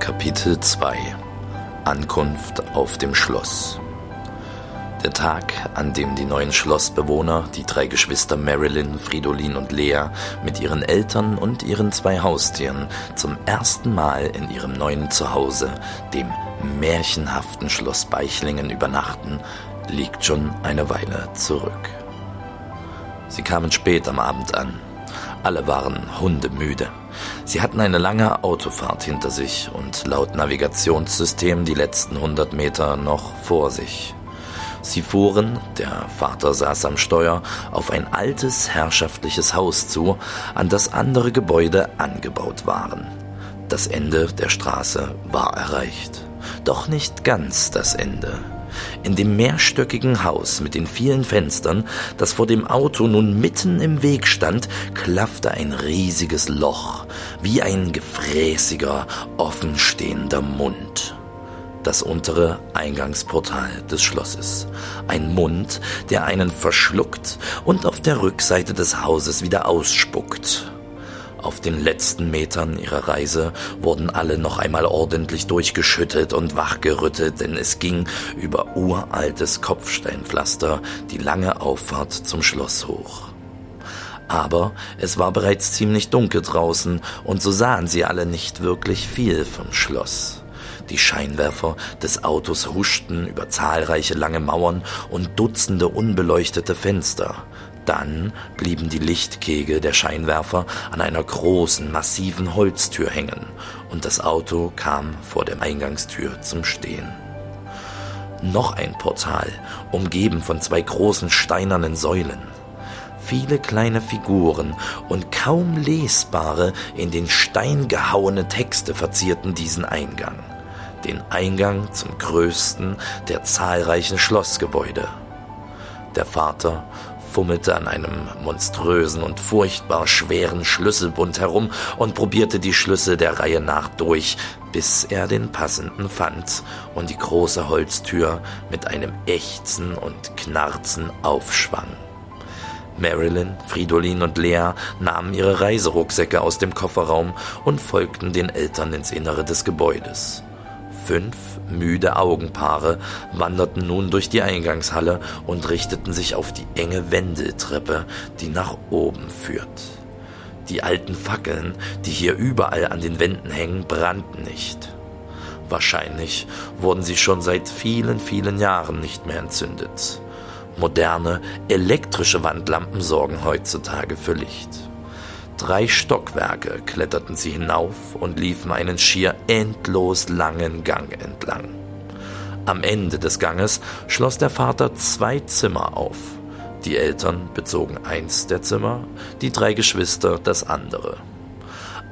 Kapitel 2 Ankunft auf dem Schloss Der Tag, an dem die neuen Schlossbewohner, die drei Geschwister Marilyn, Fridolin und Lea, mit ihren Eltern und ihren zwei Haustieren zum ersten Mal in ihrem neuen Zuhause, dem märchenhaften Schloss Beichlingen, übernachten, liegt schon eine Weile zurück. Sie kamen spät am Abend an. Alle waren hundemüde. Sie hatten eine lange Autofahrt hinter sich und laut Navigationssystem die letzten hundert Meter noch vor sich. Sie fuhren, der Vater saß am Steuer, auf ein altes herrschaftliches Haus zu, an das andere Gebäude angebaut waren. Das Ende der Straße war erreicht. Doch nicht ganz das Ende. In dem mehrstöckigen Haus mit den vielen Fenstern, das vor dem Auto nun mitten im Weg stand, klaffte ein riesiges Loch, wie ein gefräßiger, offenstehender Mund das untere Eingangsportal des Schlosses. Ein Mund, der einen verschluckt und auf der Rückseite des Hauses wieder ausspuckt. Auf den letzten Metern ihrer Reise wurden alle noch einmal ordentlich durchgeschüttelt und wachgerüttelt, denn es ging über uraltes Kopfsteinpflaster die lange Auffahrt zum Schloss hoch. Aber es war bereits ziemlich dunkel draußen, und so sahen sie alle nicht wirklich viel vom Schloss. Die Scheinwerfer des Autos huschten über zahlreiche lange Mauern und Dutzende unbeleuchtete Fenster. Dann blieben die Lichtkegel der Scheinwerfer an einer großen, massiven Holztür hängen, und das Auto kam vor der Eingangstür zum Stehen. Noch ein Portal, umgeben von zwei großen steinernen Säulen. Viele kleine Figuren und kaum lesbare, in den Stein gehauene Texte verzierten diesen Eingang. Den Eingang zum größten der zahlreichen Schlossgebäude. Der Vater fummelte an einem monströsen und furchtbar schweren Schlüsselbund herum und probierte die Schlüssel der Reihe nach durch, bis er den passenden fand und die große Holztür mit einem Ächzen und Knarzen aufschwang. Marilyn, Fridolin und Lea nahmen ihre Reiserucksäcke aus dem Kofferraum und folgten den Eltern ins Innere des Gebäudes. Fünf müde Augenpaare wanderten nun durch die Eingangshalle und richteten sich auf die enge Wendeltreppe, die nach oben führt. Die alten Fackeln, die hier überall an den Wänden hängen, brannten nicht. Wahrscheinlich wurden sie schon seit vielen, vielen Jahren nicht mehr entzündet. Moderne, elektrische Wandlampen sorgen heutzutage für Licht. Drei Stockwerke kletterten sie hinauf und liefen einen schier endlos langen Gang entlang. Am Ende des Ganges schloss der Vater zwei Zimmer auf. Die Eltern bezogen eins der Zimmer, die drei Geschwister das andere.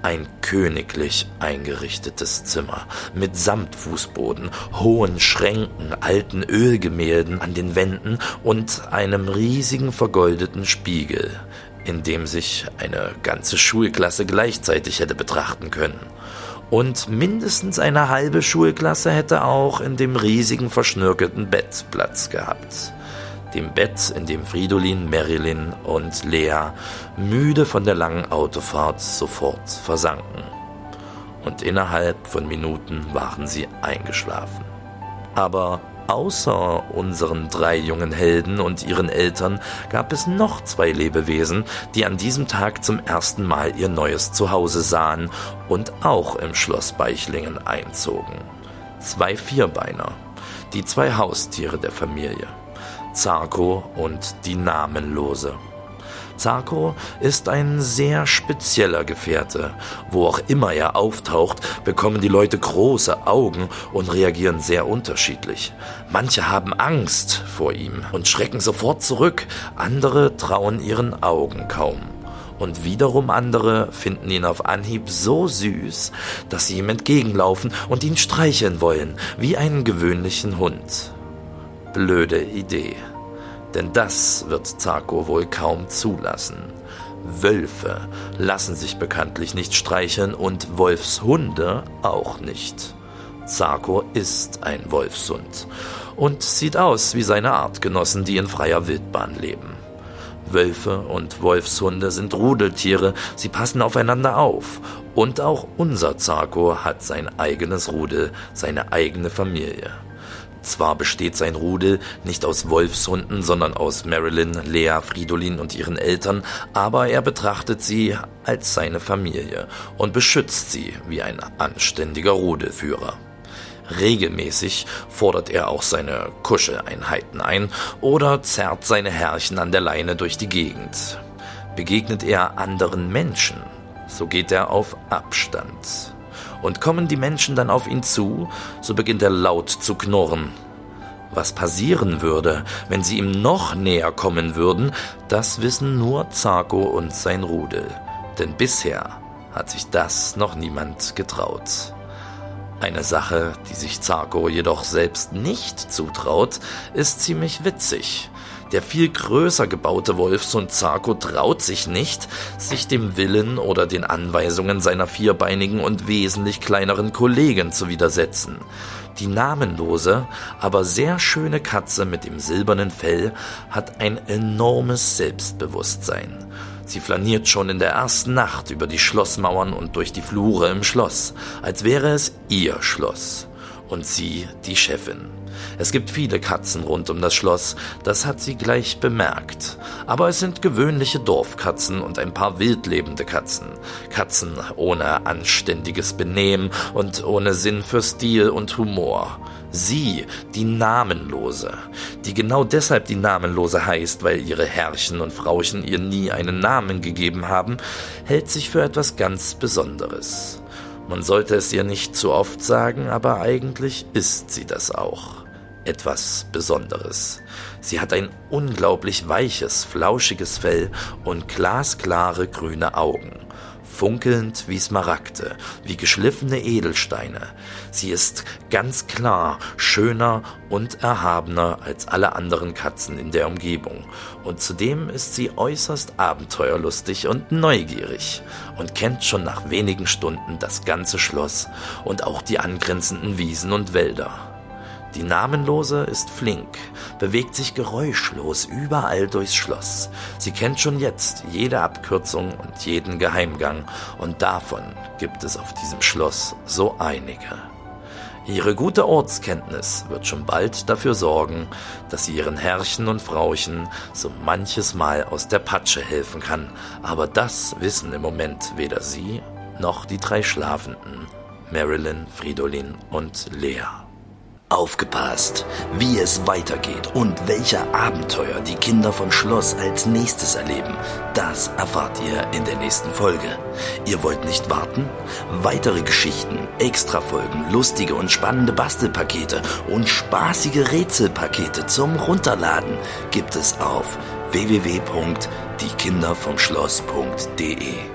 Ein königlich eingerichtetes Zimmer mit Samtfußboden, hohen Schränken, alten Ölgemälden an den Wänden und einem riesigen vergoldeten Spiegel, in dem sich eine ganze Schulklasse gleichzeitig hätte betrachten können. Und mindestens eine halbe Schulklasse hätte auch in dem riesigen verschnörkelten Bett Platz gehabt. Dem Bett, in dem Fridolin, Marilyn und Lea müde von der langen Autofahrt sofort versanken. Und innerhalb von Minuten waren sie eingeschlafen. Aber Außer unseren drei jungen Helden und ihren Eltern gab es noch zwei Lebewesen, die an diesem Tag zum ersten Mal ihr neues Zuhause sahen und auch im Schloss Beichlingen einzogen. Zwei Vierbeiner, die zwei Haustiere der Familie, Zarko und die Namenlose. Zarko ist ein sehr spezieller Gefährte. Wo auch immer er auftaucht, bekommen die Leute große Augen und reagieren sehr unterschiedlich. Manche haben Angst vor ihm und schrecken sofort zurück, andere trauen ihren Augen kaum. Und wiederum andere finden ihn auf Anhieb so süß, dass sie ihm entgegenlaufen und ihn streicheln wollen, wie einen gewöhnlichen Hund. Blöde Idee denn das wird Zarko wohl kaum zulassen. Wölfe lassen sich bekanntlich nicht streicheln und Wolfshunde auch nicht. Zarko ist ein Wolfshund und sieht aus wie seine Artgenossen, die in freier Wildbahn leben. Wölfe und Wolfshunde sind Rudeltiere, sie passen aufeinander auf Und auch unser Zarko hat sein eigenes Rudel, seine eigene Familie. Zwar besteht sein Rudel nicht aus Wolfshunden, sondern aus Marilyn, Lea, Fridolin und ihren Eltern, aber er betrachtet sie als seine Familie und beschützt sie wie ein anständiger Rudelführer. Regelmäßig fordert er auch seine Kuscheleinheiten ein oder zerrt seine Herrchen an der Leine durch die Gegend. Begegnet er anderen Menschen, so geht er auf Abstand. Und kommen die Menschen dann auf ihn zu, so beginnt er laut zu knurren. Was passieren würde, wenn sie ihm noch näher kommen würden, das wissen nur Zarko und sein Rudel. Denn bisher hat sich das noch niemand getraut. Eine Sache, die sich Zarko jedoch selbst nicht zutraut, ist ziemlich witzig. Der viel größer gebaute Wolfshund Zarko traut sich nicht, sich dem Willen oder den Anweisungen seiner vierbeinigen und wesentlich kleineren Kollegen zu widersetzen. Die namenlose, aber sehr schöne Katze mit dem silbernen Fell hat ein enormes Selbstbewusstsein. Sie flaniert schon in der ersten Nacht über die Schlossmauern und durch die Flure im Schloss, als wäre es ihr Schloss und sie die Chefin. Es gibt viele Katzen rund um das Schloss, das hat sie gleich bemerkt. Aber es sind gewöhnliche Dorfkatzen und ein paar wildlebende Katzen. Katzen ohne anständiges Benehmen und ohne Sinn für Stil und Humor. Sie, die Namenlose, die genau deshalb die Namenlose heißt, weil ihre Herrchen und Frauchen ihr nie einen Namen gegeben haben, hält sich für etwas ganz Besonderes. Man sollte es ihr nicht zu oft sagen, aber eigentlich ist sie das auch etwas Besonderes. Sie hat ein unglaublich weiches, flauschiges Fell und glasklare grüne Augen, funkelnd wie Smaragde, wie geschliffene Edelsteine. Sie ist ganz klar schöner und erhabener als alle anderen Katzen in der Umgebung, und zudem ist sie äußerst abenteuerlustig und neugierig und kennt schon nach wenigen Stunden das ganze Schloss und auch die angrenzenden Wiesen und Wälder. Die Namenlose ist flink, bewegt sich geräuschlos überall durchs Schloss. Sie kennt schon jetzt jede Abkürzung und jeden Geheimgang, und davon gibt es auf diesem Schloss so einige. Ihre gute Ortskenntnis wird schon bald dafür sorgen, dass sie ihren Herrchen und Frauchen so manches Mal aus der Patsche helfen kann, aber das wissen im Moment weder sie noch die drei Schlafenden, Marilyn, Fridolin und Lea. Aufgepasst, wie es weitergeht und welche Abenteuer die Kinder von Schloss als nächstes erleben, das erfahrt ihr in der nächsten Folge. Ihr wollt nicht warten? Weitere Geschichten, Extrafolgen, lustige und spannende Bastelpakete und spaßige Rätselpakete zum Runterladen gibt es auf www.diekindervomschloss.de.